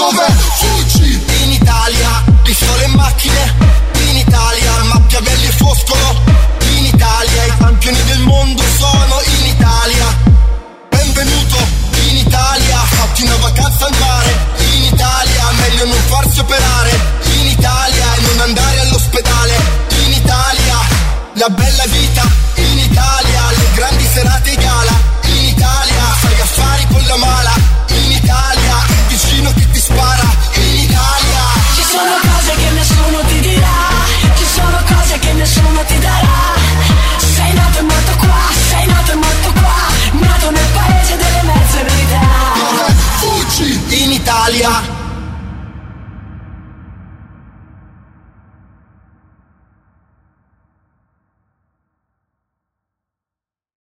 Dove fuggi? In Italia, pistole e macchine. In Italia, Machiavelli e Foscolo. In Italia, i campioni del mondo sono in Italia. Benvenuto in Italia, fatti una vacanza al mare. In Italia, meglio non farsi operare. In Italia non andare all'ospedale. In Italia, la bella vita Italia.